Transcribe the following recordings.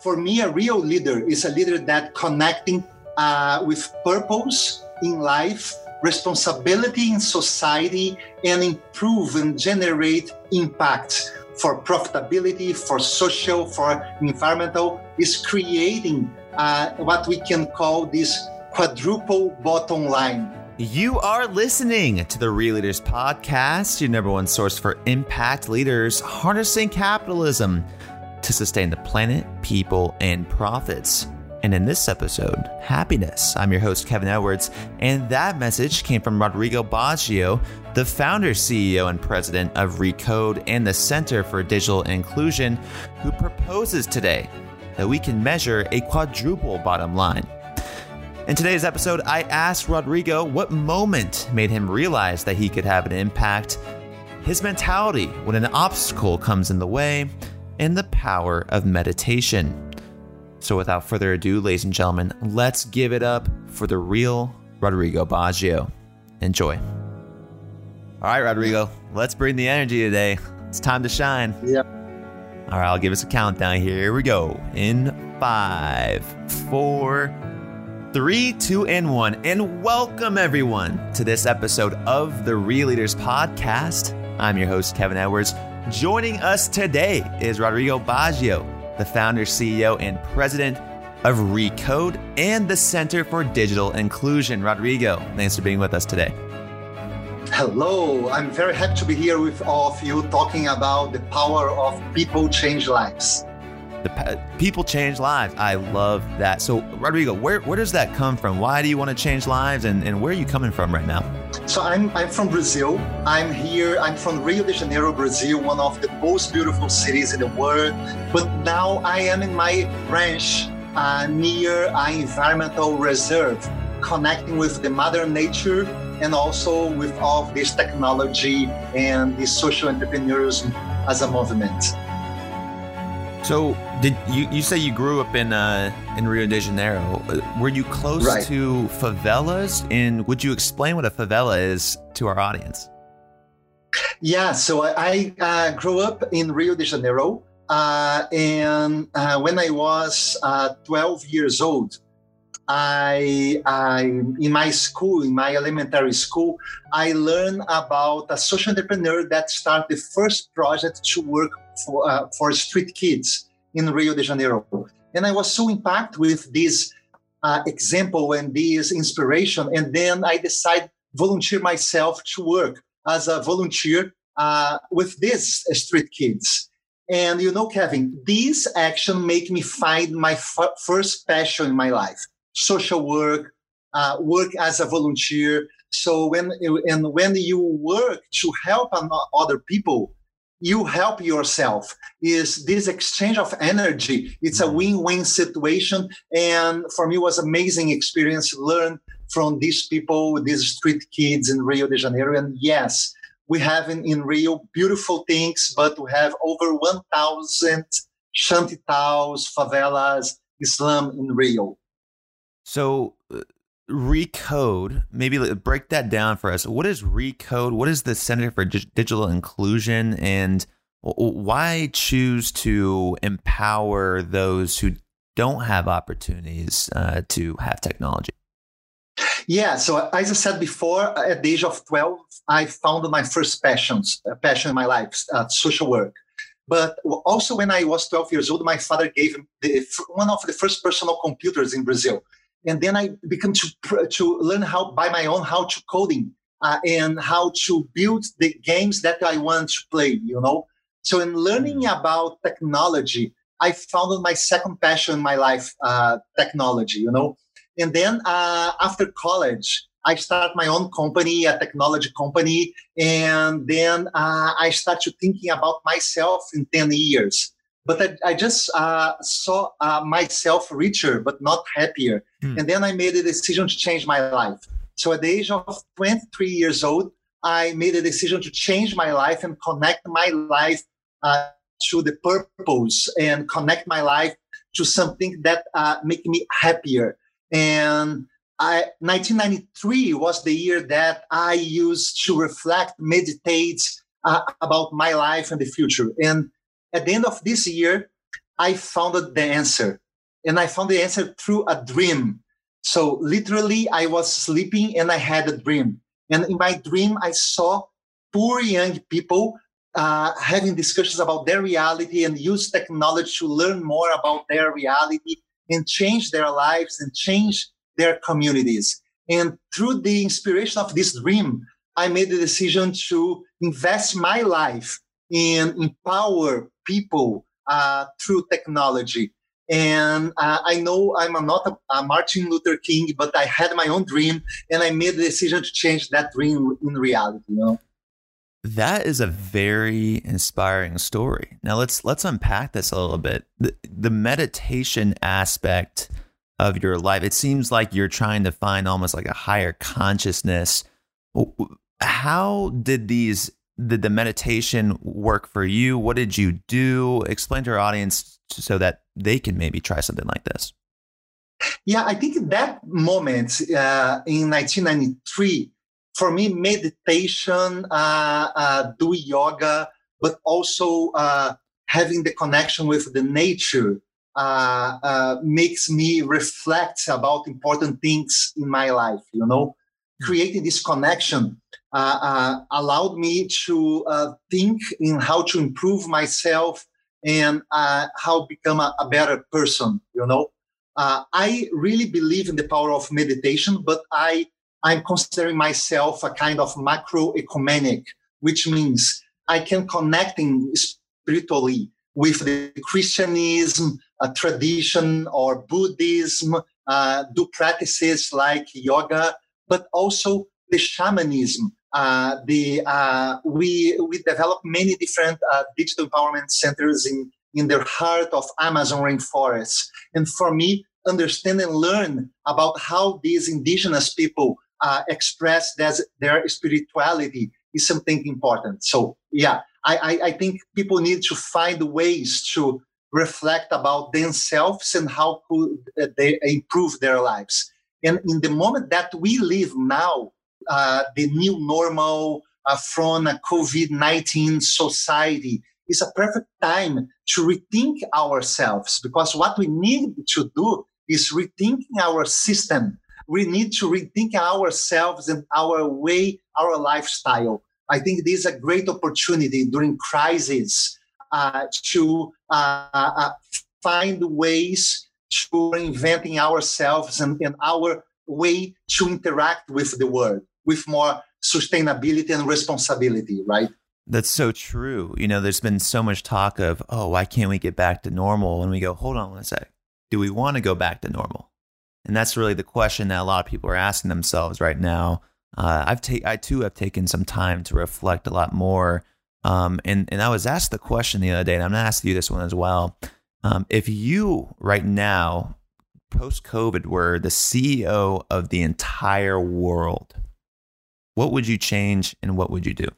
for me, a real leader is a leader that connecting uh, with purpose in life, responsibility in society, and improve and generate impact for profitability, for social, for environmental, is creating uh, what we can call this quadruple bottom line. You are listening to the Real Leaders Podcast, your number one source for impact leaders harnessing capitalism to sustain the planet, people, and profits. And in this episode, happiness. I'm your host, Kevin Edwards, and that message came from Rodrigo Baggio, the founder, CEO, and president of Recode and the Center for Digital Inclusion, who proposes today that we can measure a quadruple bottom line. In today's episode, I asked Rodrigo what moment made him realize that he could have an impact, his mentality when an obstacle comes in the way, and the power of meditation. So, without further ado, ladies and gentlemen, let's give it up for the real Rodrigo Baggio. Enjoy. All right, Rodrigo, let's bring the energy today. It's time to shine. Yep. All right, I'll give us a countdown here. Here we go. In five, four, three, two, and one. And welcome everyone to this episode of the Real Leaders Podcast. I'm your host, Kevin Edwards. Joining us today is Rodrigo Baggio, the founder, CEO, and president of Recode and the Center for Digital Inclusion. Rodrigo, thanks for being with us today. Hello, I'm very happy to be here with all of you talking about the power of people change lives. The people change lives. I love that. So, Rodrigo, where, where does that come from? Why do you want to change lives, and, and where are you coming from right now? So, I'm, I'm from Brazil. I'm here, I'm from Rio de Janeiro, Brazil, one of the most beautiful cities in the world. But now I am in my ranch uh, near an environmental reserve, connecting with the mother nature and also with all of this technology and the social entrepreneurs as a movement. So, did you you say you grew up in uh, in Rio de Janeiro? Were you close Right. to favelas? And would you explain what a favela is to our audience? Yeah, so I, I uh, grew up in Rio de Janeiro. Uh, and uh, when I was uh, 12 years old, I, I, in my school, in my elementary school, I learned about a social entrepreneur that started the first project to work for, uh, for street kids in Rio de Janeiro. And I was so impacted with this uh, example and this inspiration. And then I decided volunteer myself to work as a volunteer uh, with these street kids. And you know, Kevin, this action make me find my f- first passion in my life: social work, uh, work as a volunteer. So when and when you work to help other people, you help yourself. Is this exchange of energy? It's a mm-hmm. win-win situation, and for me, it was amazing experience. to Learn from these people, these street kids in Rio de Janeiro, and yes we have in, in Rio beautiful things, but we have over 1,000 shantytowns, favelas, slums in Rio. So, Recode, maybe break that down for us. What is Recode? What is the Center for Dig- Digital Inclusion? And why choose to empower those who don't have opportunities uh, to have technology? Yeah, so as I said before, at the age of 12, I found my first passions, uh, passion in my life, uh, social work. But also when I was 12 years old, my father gave me one of the first personal computers in Brazil. And then I began to, to learn how by my own how to coding uh, and how to build the games that I want to play, you know? So in learning about technology, I found my second passion in my life, uh, technology, you know? And then uh, after college, I start my own company, a technology company, and then uh, I to thinking about myself in 10 years. But I, I just uh, saw uh, myself richer, but not happier. Hmm. And then I made a decision to change my life. So at the age of 23 years old, I made a decision to change my life and connect my life uh, to the purpose and connect my life to something that uh, make me happier. And I, 1993 was the year that I used to reflect, meditate uh, about my life and the future. And at the end of this year, I found the answer. And I found the answer through a dream. So literally, I was sleeping and I had a dream. And in my dream, I saw poor young people uh, having discussions about their reality and use technology to learn more about their reality and change their lives and change their communities. And through the inspiration of this dream, I made the decision to invest my life in empower people uh, through technology. And uh, I know I'm not a, a, Martin Luther King, but I had my own dream, and I made the decision to change that dream in reality. You know. That is a very inspiring story. Now let's let's unpack this a little bit. The, the meditation aspect of your life. It seems like you're trying to find almost like a higher consciousness. How did these did the meditation work for you? What did you do? Explain to our audience so that they can maybe try something like this. Yeah, I think that moment uh, in 1993 for me, meditation, uh, uh, do yoga, but also uh, having the connection with the nature uh, uh, makes me reflect about important things in my life. You know, hmm. creating this connection Uh, uh, allowed me to uh, think in how to improve myself and how become a, a, better person. You know, I really believe in the power of meditation, but I I'm considering myself a kind of macro ecumenic, which means I can connecting spiritually with the Christianism, a tradition, or Buddhism, uh, do practices like yoga, but also the shamanism. Uh, the uh, we we develop many different uh, digital empowerment centers in in the heart of Amazon rainforests, and for me, understand and learn about how these indigenous people uh, express their, their spirituality is something important. So yeah, I, I, I think people need to find ways to reflect about themselves and how could uh, they improve their lives. And in the moment that we live now, uh, the new normal uh, from a COVID 19 society. Is a perfect time to rethink ourselves because what we need to do is rethinking our system. We need to rethink ourselves and our way, our lifestyle. I think this is a great opportunity during crisis uh, to uh, uh, find ways to reinventing ourselves and, and our way to interact with the world with more sustainability and responsibility, right? That's so true. You know, there's been so much talk of, oh, why can't we get back to normal? And we go, hold on one sec. Do we want to go back to normal? And that's really the question that a lot of people are asking themselves right now. Uh, I've ta- I too have taken some time to reflect a lot more. Um, and, and I was asked the question the other day, and I'm going to ask you this one as well. Um, if you right now, post COVID, were the CEO of the entire world, what would you change and what would you do?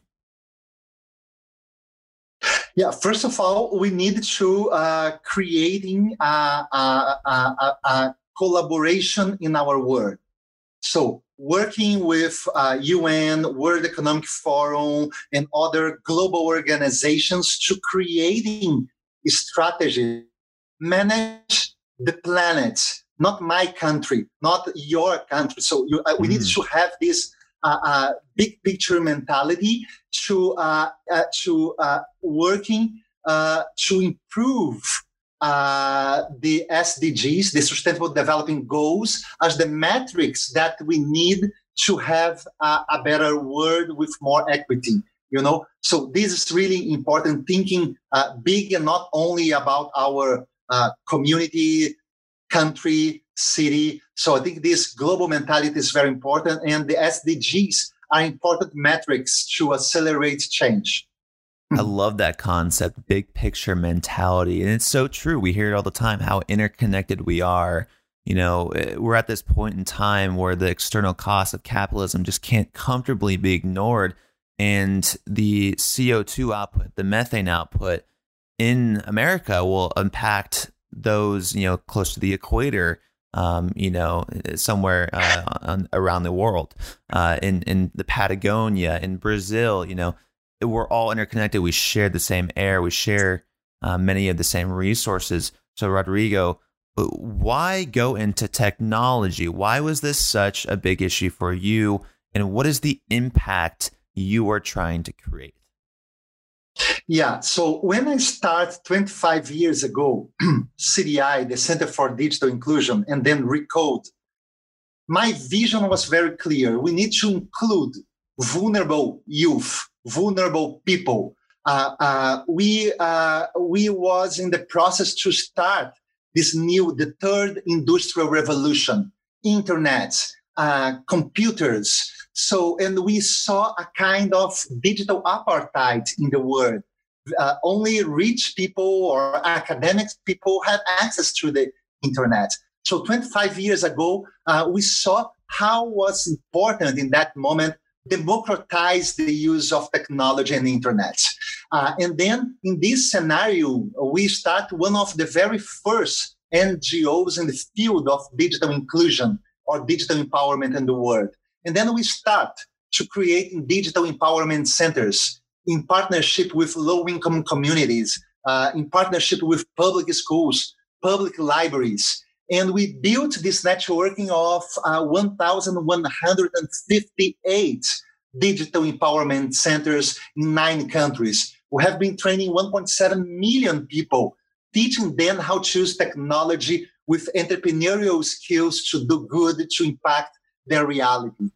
Yeah, first of all, we need to uh, creating a, a, a, a, collaboration in our work. So working with uh, UN, World Economic Forum, and other global organizations to creating strategy, manage the planet, not my country, not your country. So you, uh, we mm. need to have this big picture mentality to uh, uh, to working to improve uh, the SDGs, the Sustainable Development Goals, as the metrics that we need to have a, a better world with more equity. You know, so this is really important. Thinking uh, big and not only about our uh, community, country, city. So I think this global mentality is very important, and the SDGs are important metrics to accelerate change. I love that concept, big picture mentality. And it's so true. We hear it all the time how interconnected we are. You know, eh, we're at this point in time where the external costs of capitalism just can't comfortably be ignored. And the CO2 output, the methane output in America will impact those, you know, close to the equator. Um, you know, somewhere uh, on, around the world, uh, in in the Patagonia, in Brazil, you know, we're all interconnected. We share the same air. We share uh, many of the same resources. So, Rodrigo, uh, why go into technology? Why was this such a big issue for you? And what is the impact you are trying to create? Yeah, so when I started 25 years ago, CDI, the Center for Digital Inclusion, and then Recode, my vision was very clear. We need to include vulnerable youth, vulnerable people. Uh, uh, we uh, we was in the process to start this new, the third industrial revolution, internet, uh, computers. So, and we saw a kind of digital apartheid in the world. Uh, only rich people or academic people had access to the internet. So 25 years ago, uh, we saw how was important in that moment democratize the use of technology and internet. Uh, and then in this scenario, we start one of the very first NGOs in the field of digital inclusion or digital empowerment in the world. And then we start to create digital empowerment centers in partnership with low income communities, uh, in partnership with public schools, public libraries. And we built this networking of uh, 1,158 digital empowerment centers in nine countries. We have been training 1.7 million people, teaching them how to use technology with entrepreneurial skills to do good, to impact their reality.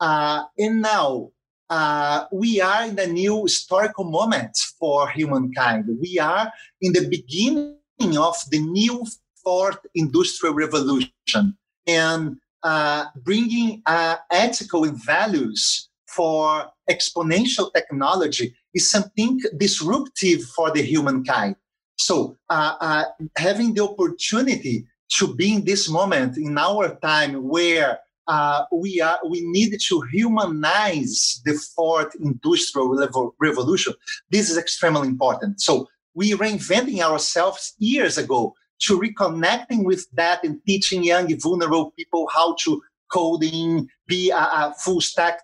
Uh, and now uh, we are in a new historical moment for humankind. We are in the beginning of the new fourth industrial revolution and uh, bringing uh, ethical values for exponential technology is something disruptive for the humankind. So, uh, uh, having the opportunity to be in this moment in our time where uh, we are we need to humanize the fourth industrial revolution. This is extremely important. So we reinventing ourselves years ago to reconnecting with that and teaching young vulnerable people how to coding, be a, a full stack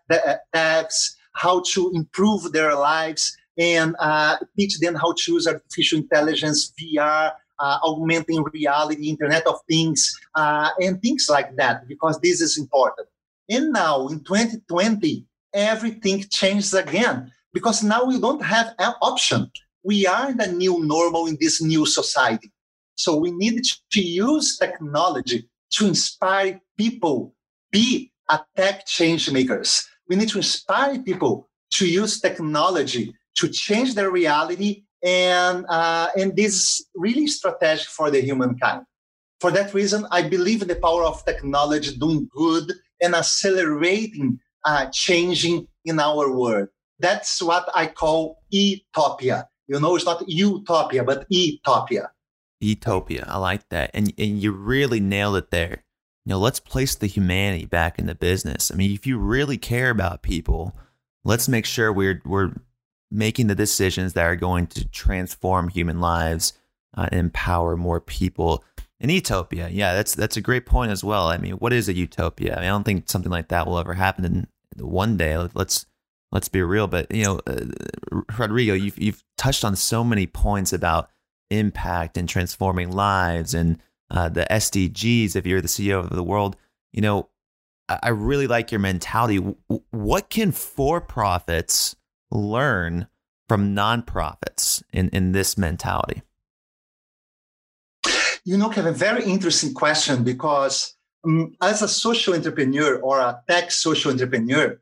devs, how to improve their lives, and uh, teach them how to use artificial intelligence, VR, uh, augmenting reality, Internet of Things, uh, and things like that, because this is important. And now in 2020, everything changes again because now we don't have an option. We are the new normal in this new society. So we need to use technology to inspire people, be a tech change makers. We need to inspire people to use technology to change their reality and uh, and this is really strategic for the humankind. For that reason, I believe in the power of technology doing good and accelerating uh, changing in our world. That's what I call utopia. You know, it's not utopia, but utopia. Utopia. I like that. And and you really nailed it there. You know, let's place the humanity back in the business. I mean, if you really care about people, let's make sure we're we're making the decisions that are going to transform human lives uh, and empower more people. In utopia, yeah, that's that's a great point as well. I mean, what is a utopia? I, mean, I don't think something like that will ever happen in one day. Let's let's be real. But you know, uh, Rodrigo, you've you've touched on so many points about impact and transforming lives and uh, the SDGs. If you're the CEO of the world, you know, I, I really like your mentality. What can for profits learn from nonprofits in, in this mentality? You know, Kevin, very interesting question because um, as a social entrepreneur or a tech social entrepreneur,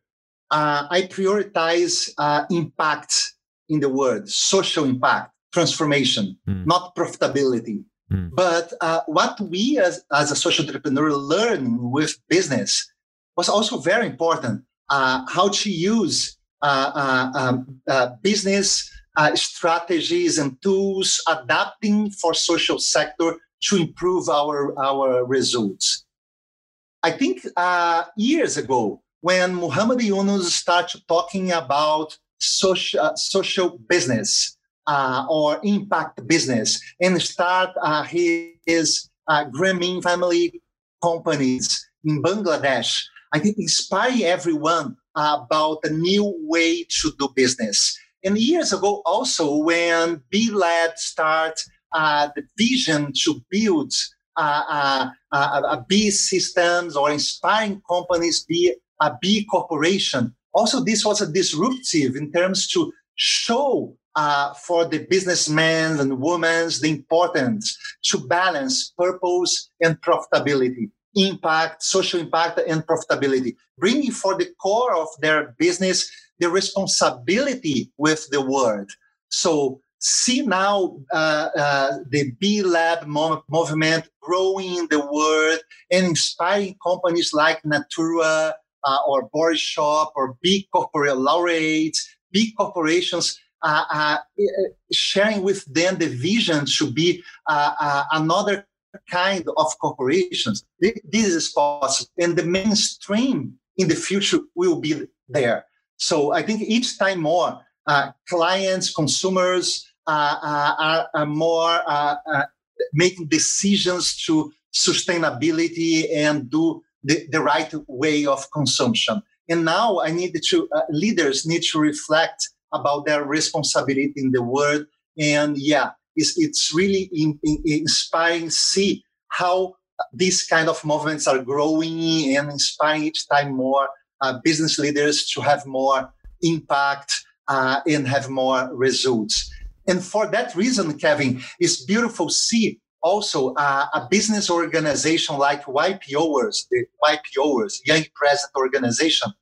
uh, I prioritize uh, impact in the world, social impact, transformation, mm. not profitability. Mm. But uh, what we as, as a social entrepreneur learn with business was also very important. Uh, how to use Uh, uh, um, uh, business strategies and tools adapting for social sector to improve our, our results. I think years ago, when Muhammad Yunus started talking about social, social business, uh, or impact business and start uh, his uh, Grameen family companies in Bangladesh. I think inspire everyone about a new way to do business. And years ago, also, when B Lab started uh, the vision to build uh, uh, uh, B systems or inspiring companies be a B corporation. Also, this was a disruptive in terms to show uh, for the businessmen and women the importance to balance purpose and profitability, impact, social impact, and profitability, bringing for the core of their business the responsibility with the world. So see now uh, uh, the B Lab movement growing in the world and inspiring companies like Natura uh, or Body Shop or big corporate laureates, big corporations. Uh, uh, sharing with them the vision to be uh, another kind of corporations. This is possible, and the mainstream in the future will be there. So I think each time more clients, consumers, uh, uh, are, are, more uh, making decisions to sustainability and do the, the right way of consumption. And now I need to, leaders need to reflect about their responsibility in the world. And yeah, it's, it's really in, in, inspiring to see how these kind of movements are growing and inspiring each time more uh, business leaders to have more impact uh, and have more results. And for that reason, Kevin, it's beautiful see also uh, a business organization like YPOers, the YPOers, Young President Organization,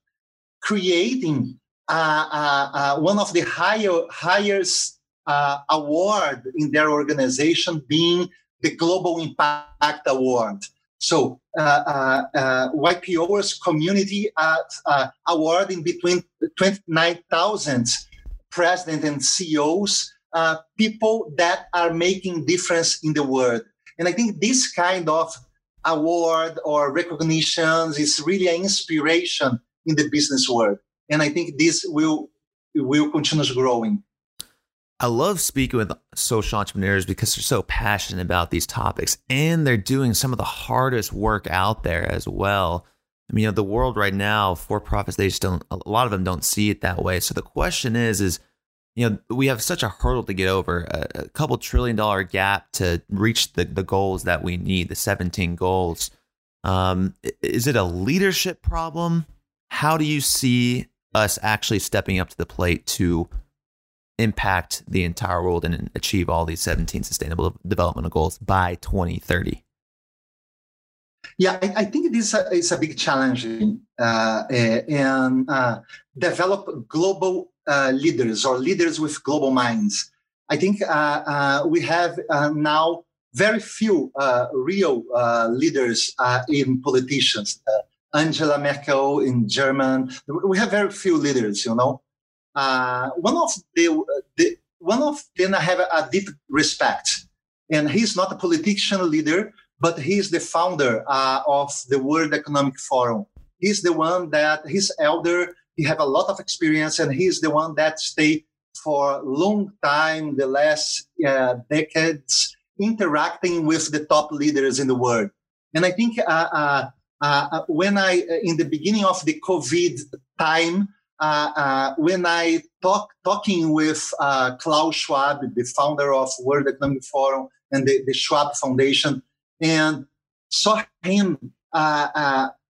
creating uh, uh, uh, one of the higher, highest uh, award in their organization being the Global Impact Award. So uh, YPOers Community Award in between 29,000 presidents and CEOs uh, people that are making difference in the world. And I think this kind of award or recognitions is really an inspiration in the business world. And I think this will will continue growing. I love speaking with social entrepreneurs because they're so passionate about these topics and they're doing some of the hardest work out there as well. I mean, you know, the world right now, for profits, they just don't, a lot of them don't see it that way. So the question is, is you know we have such a hurdle to get over a, a, couple trillion dollar gap to reach the, the goals that we need the 17 goals um, is it a leadership problem how do you see us actually stepping up to the plate to impact the entire world and achieve all these 17 sustainable development goals by 2030 yeah, I, I think this is a big challenge uh, and uh, develop global uh, leaders or leaders with global minds. I think uh, uh, we have now very few real leaders in politicians. Angela Merkel in German. We have very few leaders, you know. One of the, the one of them I have a deep respect, and he's not a politician leader, but he's the founder uh, of the World Economic Forum. He's the one that he's elder he have a lot of experience, and he's the one that stay for a long time, the last uh, decades, interacting with the top leaders in the world. And I think uh, uh, uh when I, uh, in the beginning of the COVID time, uh, when I talk talking with Klaus Schwab, the founder of World Economic Forum and the, the Schwab Foundation, and saw him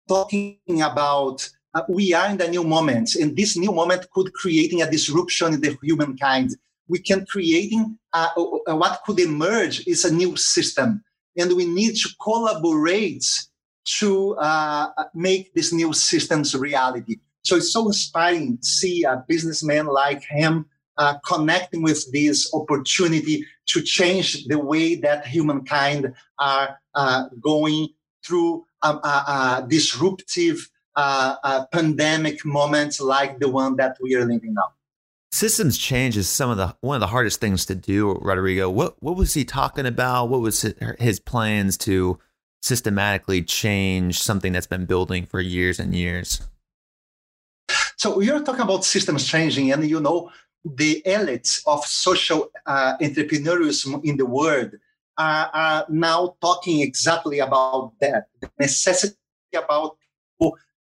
talking about uh, we are in the new moment, and this new moment could creating a disruption in the humankind. We can creating uh, uh, what could emerge is a new system, and we need to collaborate to uh, make these new systems reality. So it's so inspiring to see a businessman like him uh, connecting with this opportunity to change the way that humankind are uh, going through a, a, a disruptive uh, uh, pandemic moments like the one that we are living now. Systems change is some of the one of the hardest things to do, Rodrigo. What what was he talking about? What was his plans to systematically change something that's been building for years and years? So you're talking about systems changing, and you know the elites of social uh, in the world are, are, now talking exactly about that the necessity about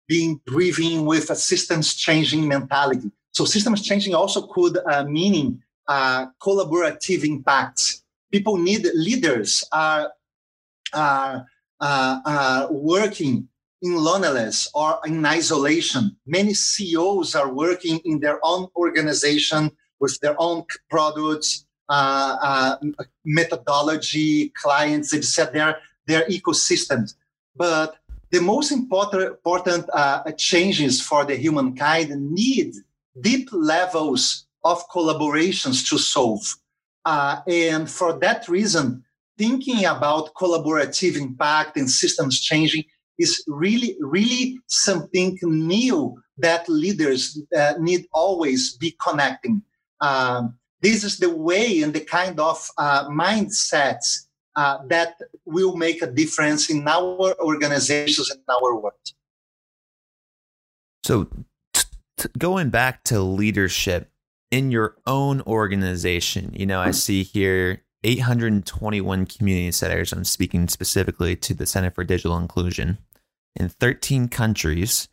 being driven with a systems changing mentality. So systems changing also could uh, meaning uh, collaborative impacts. People need leaders are, are, uh, are working in loneliness or in isolation. Many CEOs are working in their own organization with their own products, uh, uh, methodology, clients, etc. Their their ecosystems. But the most important, important uh, changes for the humankind need deep levels of collaborations to solve. Uh, and for that reason, thinking about collaborative impact and systems changing is really, really something new that leaders uh, need always be connecting. Um, this is the way and the kind of uh, mindsets uh, that will make a difference in our organizations and our world. So, t- t- going back to leadership in your own organization, you know, I see here 821 community centers. I'm speaking specifically to the Center for Digital Inclusion in 13 countries.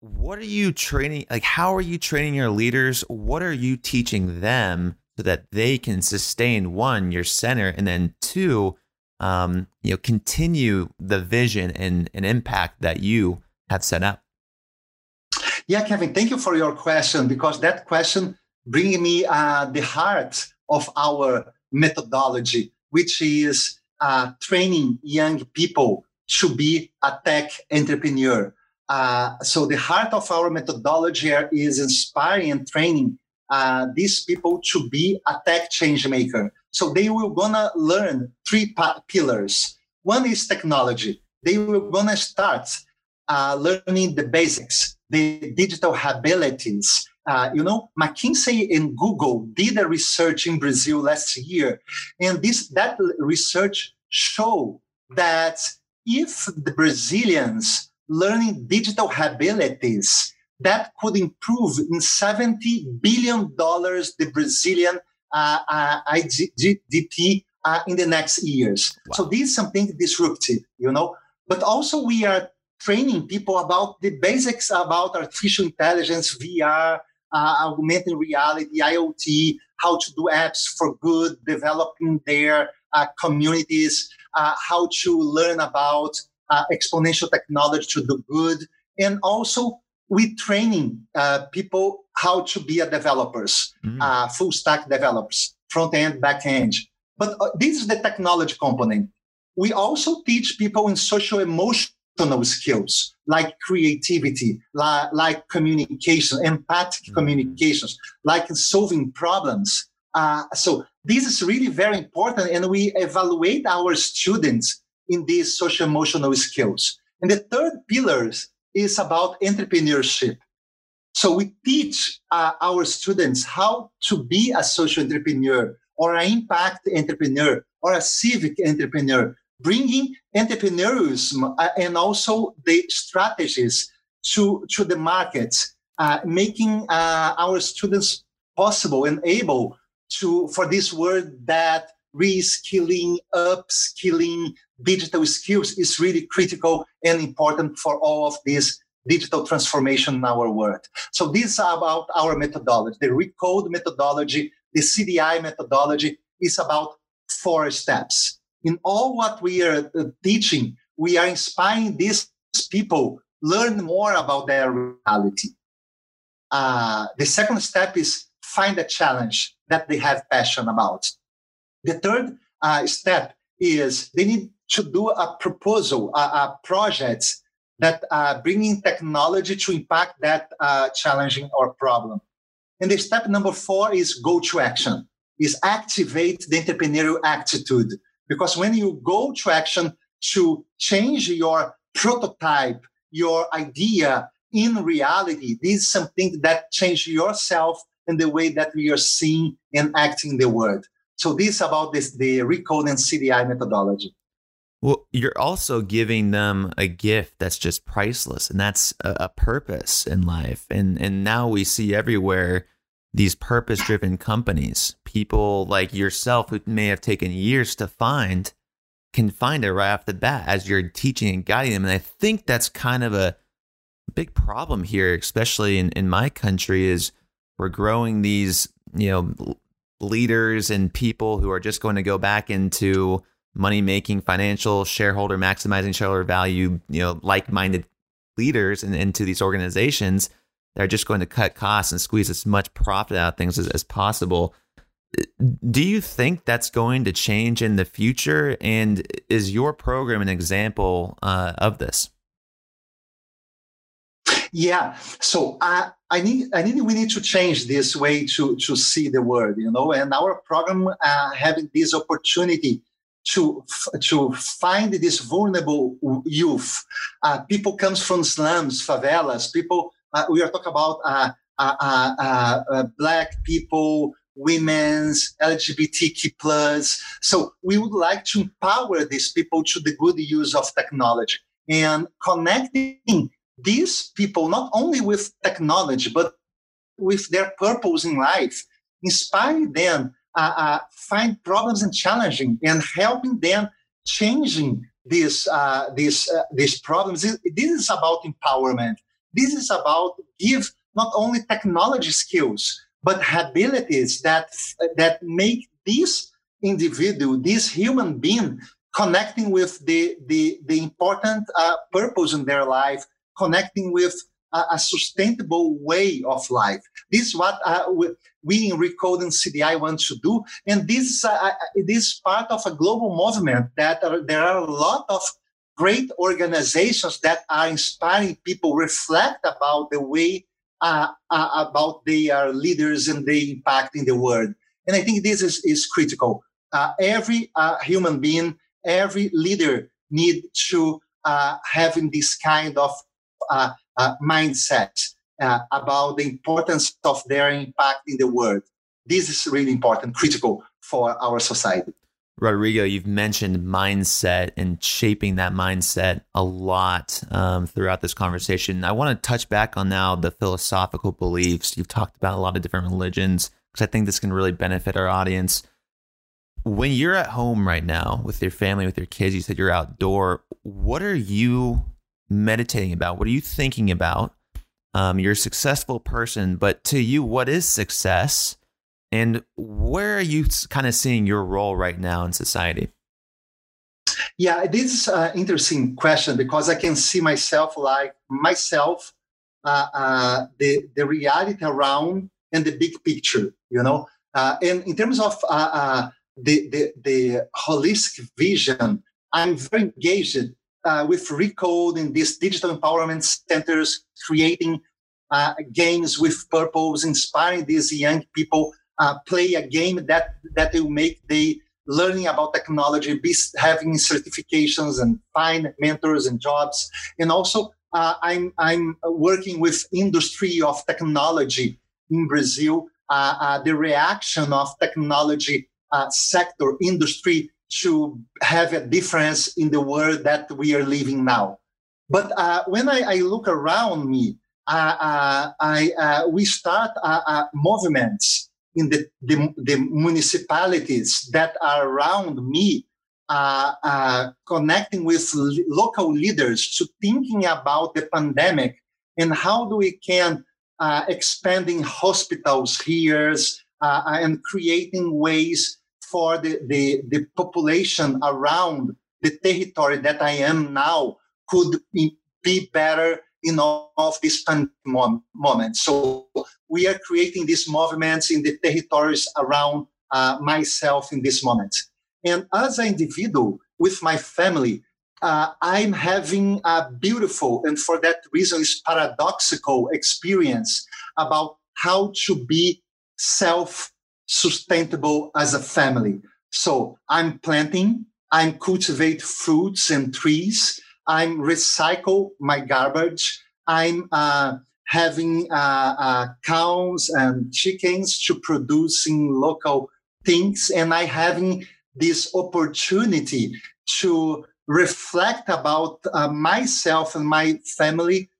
What are you training? Like, how are you training your leaders? What are you teaching them so that they can sustain one, your center, and then two, um, you know, continue the vision and, and impact that you have set up? Yeah, Kevin, thank you for your question because that question brings me uh, the heart of our methodology, which is uh, training young people to be a tech entrepreneur. Uh, so the heart of our methodology is inspiring and training uh, these people to be a tech change maker. So they will gonna learn three pillars. One is technology. They will gonna start uh, learning the basics, the digital abilities. Uh, you know, McKinsey and Google did a research in Brazil last year, and this that research show that if the Brazilians learning digital abilities, that could improve in 70 billion dollars the Brazilian uh, uh, GDP uh, in the next years. Wow. So this is something disruptive, you know. But also we are training people about the basics about artificial intelligence, VR, uh, augmented reality, IoT, how to do apps for good, developing their uh, communities, uh, how to learn about uh, exponential technology to do good, and also we training uh, people how to be a developers, mm. full stack developers, front end, back end. But uh, this is the technology component. We also teach people in social emotional skills like creativity, like, like communication, empathic mm. communications, like solving problems. Uh, so this is really very important, and we evaluate our students in these social emotional skills. And the third pillar is about entrepreneurship. So we teach uh, our students how to be a social entrepreneur or an impact entrepreneur or a civic entrepreneur, bringing entrepreneurship uh, and also the strategies to, to the markets, uh, making uh, our students possible and able to for this word that reskilling, upskilling, digital skills is really critical and important for all of this digital transformation in our world. So this is about our methodology. The Recode methodology, the CDI methodology is about four steps. In all what we are uh, teaching, we are inspiring these people learn more about their reality. Uh, the second step is find a challenge that they have passion about. The third uh, step is they need to do a proposal, a, a project that uh, bringing technology to impact that uh, challenging or problem. And the step number four is go to action, is activate the entrepreneurial attitude. Because when you go to action to change your prototype, your idea in reality, this is something that changes yourself and the way that we are seeing and acting the world. So this about this the Recode and CDI methodology. Well, you're also giving them a gift that's just priceless, and that's a, a purpose in life. And and now we see everywhere these purpose-driven companies, people like yourself who may have taken years to find, can find it right off the bat as you're teaching and guiding them. And I think that's kind of a big problem here, especially in, in my country, is we're growing these, you know, leaders and people who are just going to go back into money making, financial, shareholder maximizing shareholder value, you know, like minded leaders and into these organizations that are just going to cut costs and squeeze as much profit out of things as, as possible. Do you think that's going to change in the future? And is your program an example uh, of this? Yeah. So I, I need, I need, we need to change this way to to see the world, you know. And our program uh, having this opportunity to to find this vulnerable youth. Uh, people comes from slums, favelas. People. Uh, we are talking about uh, uh, uh, uh black people, women's, LGBTQ plus. So we would like to empower these people to the good use of technology and connecting these people not only with technology but with their purpose in life, inspire them uh, uh, find problems and challenging and helping them changing these uh, these uh, these problems. This is about empowerment. This is about give not only technology skills but abilities that that make this individual, this human being, connecting with the the, the important uh, purpose in their life, connecting with a, a, sustainable way of life. This is what uh, we, in Recode and CDI want to do, and this uh, this is part of a global movement that are, there are a lot of great organizations that are inspiring people reflect about the way uh, uh, about they are leaders and they impact in the world. And I think this is, is critical. Uh, every uh, human being, every leader need to uh, having this kind of mindset about the importance of their impact in the world. This is really important, critical for our society. Rodrigo, you've mentioned mindset and shaping that mindset a lot um, throughout this conversation. I want to touch back on now the philosophical beliefs. You've talked about a lot of different religions because I think this can really benefit our audience. When you're at home right now with your family, with your kids, you said you're outdoor. What are you meditating about? What are you thinking about? Um, you're a successful person, but to you, what is success? And where are you kind of seeing your role right now in society? Yeah, this is an interesting question because I can see myself like myself, uh, uh, the the reality around and the big picture, you know. Uh, and in terms of uh, uh, the, the the holistic vision, I'm very engaged uh, with Recode in these digital empowerment centers, creating games with purpose, inspiring these young people uh, play a game that that will make they learning about technology, be having certifications and find mentors and jobs, and also uh, I'm I'm working with industry of technology in Brazil. Uh, uh the reaction of technology uh, sector industry to have a difference in the world that we are living now. But uh, when I, I, look around me, I, we start movements in the, the, the municipalities that are around me uh, uh, connecting with local leaders to thinking about the pandemic and how do we can uh, expanding hospitals here uh, and creating ways for the, the, the population around the territory that I am now could be better in all of these moments. So we are creating these movements in the territories around uh, myself in this moment. And as an individual with my family, uh, I'm having a beautiful and for that reason is paradoxical experience about how to be self-sustainable as a family. So I'm planting, I'm cultivate fruits and trees, I'm recycle my garbage. I'm uh, having uh, uh, cows and chickens to producing local things, and I having this opportunity to reflect about uh, myself and my family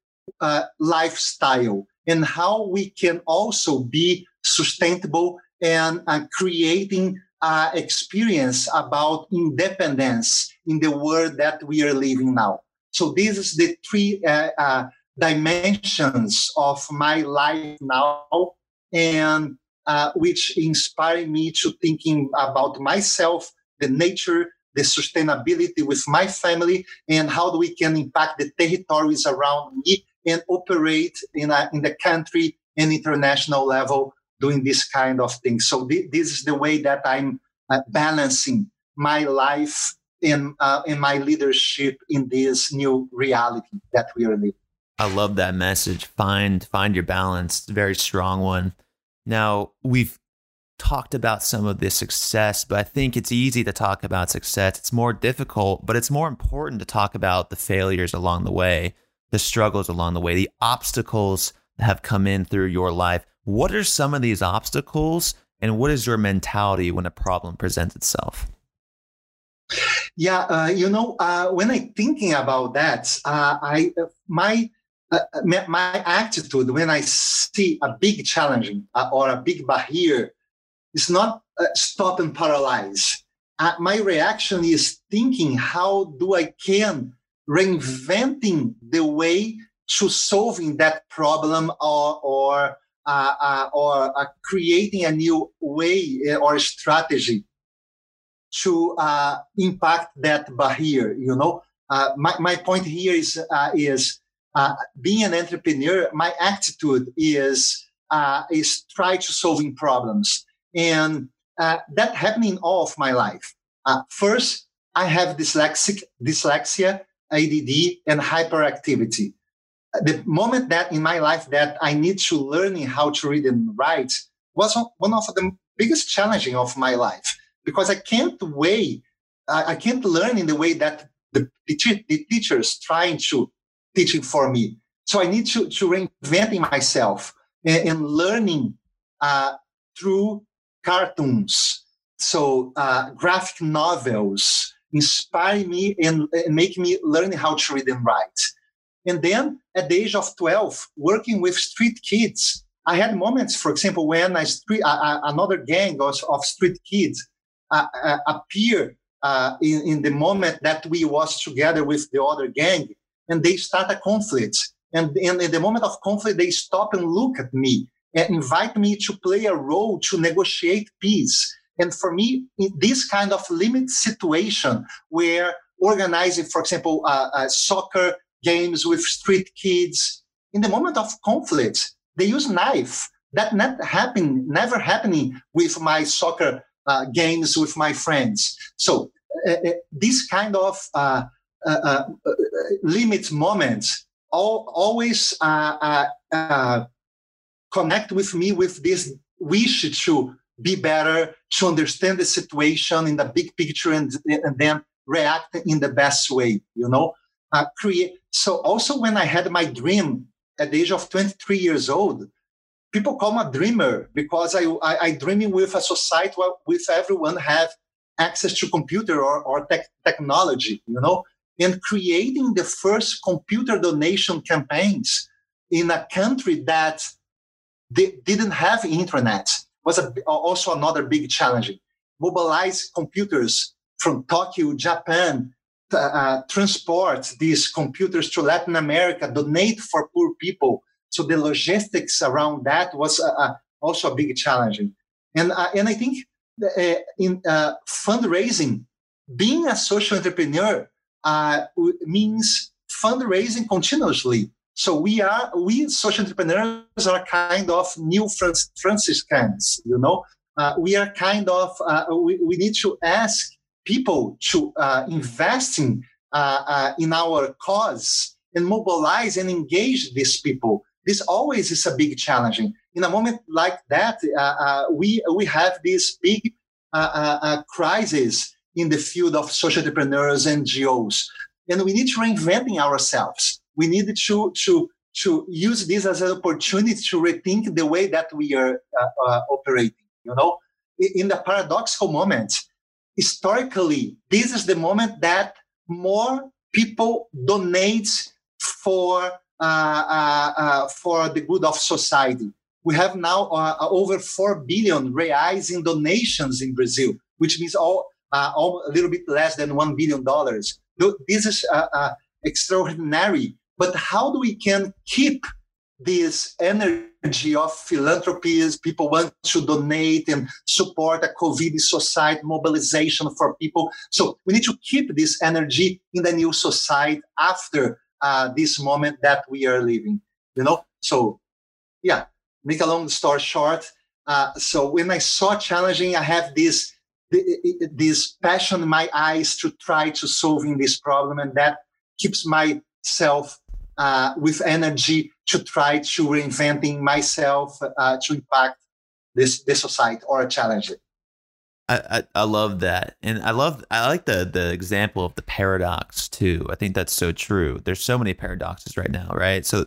uh, lifestyle and how we can also be sustainable and uh, creating uh, experience about independence in the world that we are living now. So this is the three uh, uh, dimensions of my life now and uh, which inspired me to thinking about myself, the nature, the sustainability with my family, and how we can impact the territories around me and operate in, a, in the country and international level doing this kind of thing. So th- this is the way that I'm uh, balancing my life in uh, my leadership in this new reality that we are living. I love that message. Find find your balance. Very strong one. Now we've talked about some of the success, but I think it's easy to talk about success. It's more difficult, but it's more important to talk about the failures along the way, the struggles along the way, the obstacles that have come in through your life. What are some of these obstacles and what is your mentality when a problem presents itself? Yeah, uh, you know, uh, when I'm thinking about that, uh, I my uh, my attitude when I see a big challenge uh, or a big barrier is not uh, stop and paralyze. my reaction is thinking, how do I can reinventing the way to solving that problem or or uh, uh, or uh, creating a new way eh, or strategy to uh, impact that barrier. You know, uh, my, my point here is uh, is being an entrepreneur. My attitude is is try to solving problems, and that happened in all of my life. first, I have dyslexic dyslexia, ADD, and hyperactivity the moment that in my life that I need to learning how to read and write was one of the biggest challenging of my life because I can't way I can't learn in the way that the, the teachers trying to teaching for me. So I need to to reinventing myself and, and learning uh, through cartoons. So uh, graphic novels inspire me and, and make me learn how to read and write. And then at the age of 12, working with street kids, I had moments, for example, when a street, uh, another gang of, of street kids uh, uh, appear uh, in, in the moment that we was together with the other gang, and they start a conflict. And, and in the moment of conflict, they stop and look at me and invite me to play a role to negotiate peace. And for me, this kind of limit situation where organizing, for example, uh, soccer games with street kids. In the moment of conflict, they use knife. That not happen, never happening with my soccer uh, games with my friends. So uh, uh this kind of uh, uh, uh limit moments all, always connect with me with this wish to be better, to understand the situation in the big picture, and, and then react in the best way. You know, uh, create. So also when I had my dream at the age of 23 years old, people call me a dreamer because I, I, I dreaming with a society where with everyone have access to computer or, or tech, technology, you know, and creating the first computer donation campaigns in a country that didn't have internet was a, also another big challenge. Mobilize computers from Tokyo, Japan, uh, transport these computers to Latin America, donate for poor people. So the logistics around that was uh, uh also a big challenge. And, uh, and I think uh, in uh, fundraising, being a social entrepreneur means fundraising continuously. So we are, we social entrepreneurs are kind of new Franciscans, you know. we are kind of, we, we need to ask people to uh, investing uh, uh, in our cause and mobilize and engage these people. This always is a big challenge. In a moment like that, uh, uh, we we have this big crisis in the field of social entrepreneurs and NGOs, and we need to reinventing ourselves. We need to to to use this as an opportunity to rethink the way that we are operating. You know, in the paradoxical moment, historically, this is the moment that more people donate for uh, uh, uh, for the good of society. We have now over four billion reais in donations in Brazil, which means all, all a little bit less than one billion dollars. This is extraordinary. But how do we can keep this energy of philanthropies. People want to donate and support a COVID society mobilization for people. So we need to keep this energy in the new society after uh, this moment that we are living. You know, so yeah. Make a long story short. Uh, so when I saw challenging, I have this this passion in my eyes to try to solving this problem, and that keeps myself uh, with energy to try to reinventing myself uh, to impact this this society or challenge it. I, I, I love that, and I love I like the the example of the paradox too. I think that's so true. There's so many paradoxes right now, right? So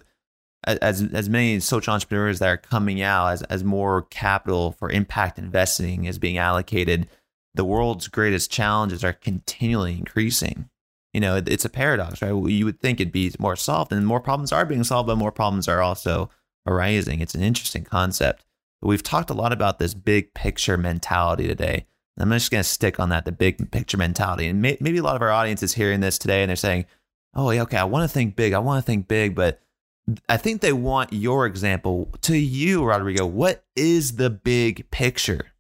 as as many social entrepreneurs that are coming out as as more capital for impact investing is being allocated, the world's greatest challenges are continually increasing you know, it, it's a paradox, right? You would think it'd be more solved, and more problems are being solved, but more problems are also arising. It's an interesting concept. But we've talked a lot about this big picture mentality today. I'm just going to stick on that, the big picture mentality. And may, maybe a lot of our audience is hearing this today and they're saying, oh, yeah, okay, I want to think big. I want to think big. But I think they want your example to you, Rodrigo. What is the big picture?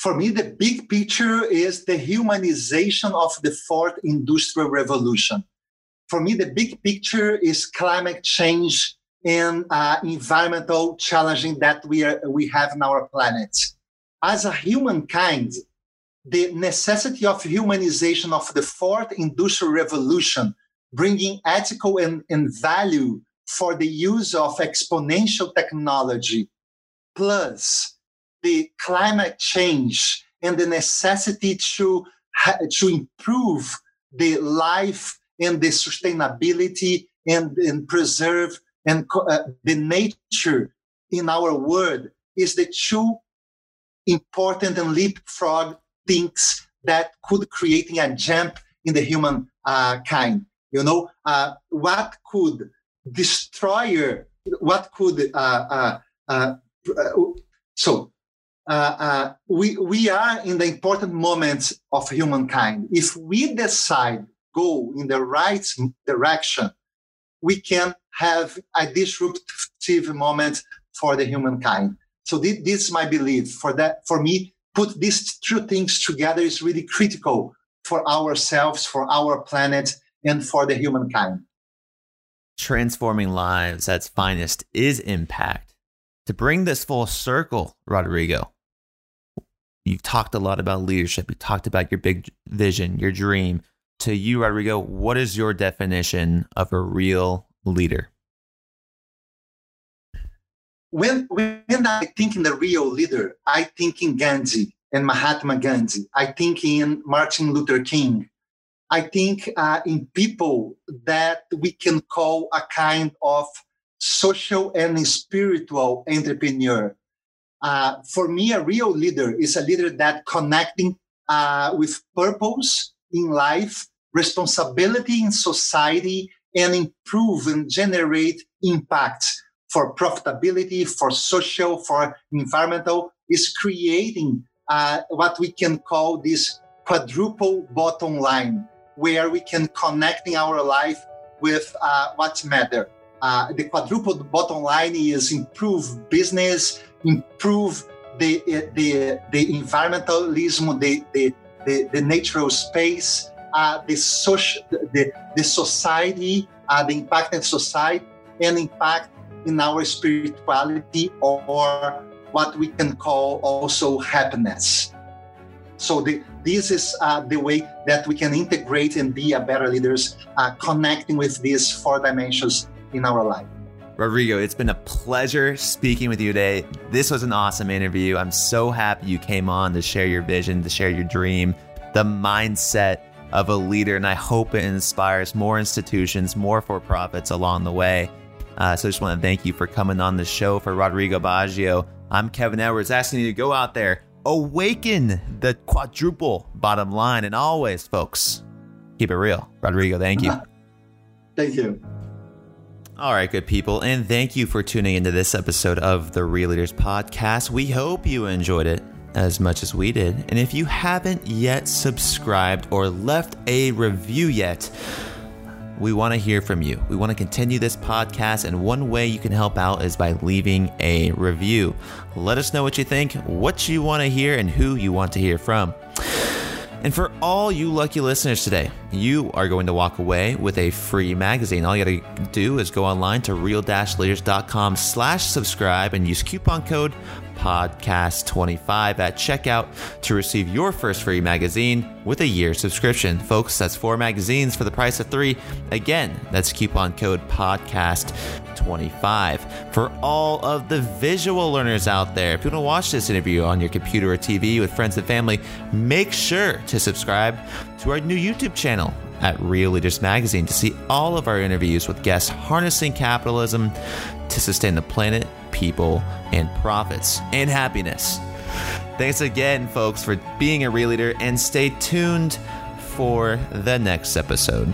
For me, the big picture is the humanization of the fourth industrial revolution. For me, the big picture is climate change and uh, environmental challenging that we, are, we have in our planet. As a humankind, the necessity of humanization of the fourth industrial revolution, bringing ethical and, and value for the use of exponential technology, plus the climate change and the necessity to, to improve the life and the sustainability and, and preserve and uh, the nature in our world is the two important and leapfrog things that could create a jump in the human uh, kind. You know, uh, what could destroy, what could, uh, uh, uh, so uh, uh, we, we are in the important moments of humankind. If we decide go in the right direction, we can have a disruptive moment for the humankind. So this, this is my belief. For that, for me, put these two things together is really critical for ourselves, for our planet, and for the humankind. Transforming lives at its finest is impact. To bring this full circle, Rodrigo, You've talked a lot about leadership. You talked about your big vision, your dream. To you, Rodrigo, what is your definition of a real leader? When, when I think in the real leader, I think in Gandhi and Mahatma Gandhi. I think in Martin Luther King. I think uh, in people that we can call a kind of social and spiritual entrepreneur uh, for me, a real leader is a leader that connecting uh, with purpose in life, responsibility in society, and improve and generate impact for profitability, for social, for environmental, is creating uh, what we can call this quadruple bottom line, where we can connecting our life with uh, what matter. Uh, the quadruple bottom line is improve business, improve the the the environmentalism, the the the, the natural space, uh, the social, the the society, uh, the impact in society, and impact in our spirituality or what we can call also happiness. So the, this is uh, the way that we can integrate and be a better leaders, uh, connecting with these four dimensions in our life. Rodrigo, it's been a pleasure speaking with you today. This was an awesome interview. I'm so happy you came on to share your vision, to share your dream, the mindset of a leader, and I hope it inspires more institutions, more for profits along the way. Uh, so I just want to thank you for coming on the show for Rodrigo Baggio. I'm Kevin Edwards, asking you to go out there, awaken the quadruple bottom line, and always, folks, keep it real. Rodrigo, thank you. Thank you. All right, good people, and thank you for tuning into this episode of the Real Leaders Podcast. We hope you enjoyed it as much as we did. And if you haven't yet subscribed or left a review yet, we want to hear from you. We want to continue this podcast, and one way you can help out is by leaving a review. Let us know what you think, what you want to hear, and who you want to hear from. And for all you lucky listeners today, you are going to walk away with a free magazine. All you got to do is go online to real-leaders.com slash subscribe and use coupon code podcast25 at checkout to receive your first free magazine with a year subscription. Folks, that's four magazines for the price of three. Again, that's coupon code podcast25. For all of the visual learners out there, if you want to watch this interview on your computer or TV with friends and family, make sure to subscribe to our new YouTube channel at Real Leaders Magazine to see all of our interviews with guests harnessing capitalism to sustain the planet, people, and profits and happiness. Thanks again, folks, for being a real leader, and stay tuned for the next episode.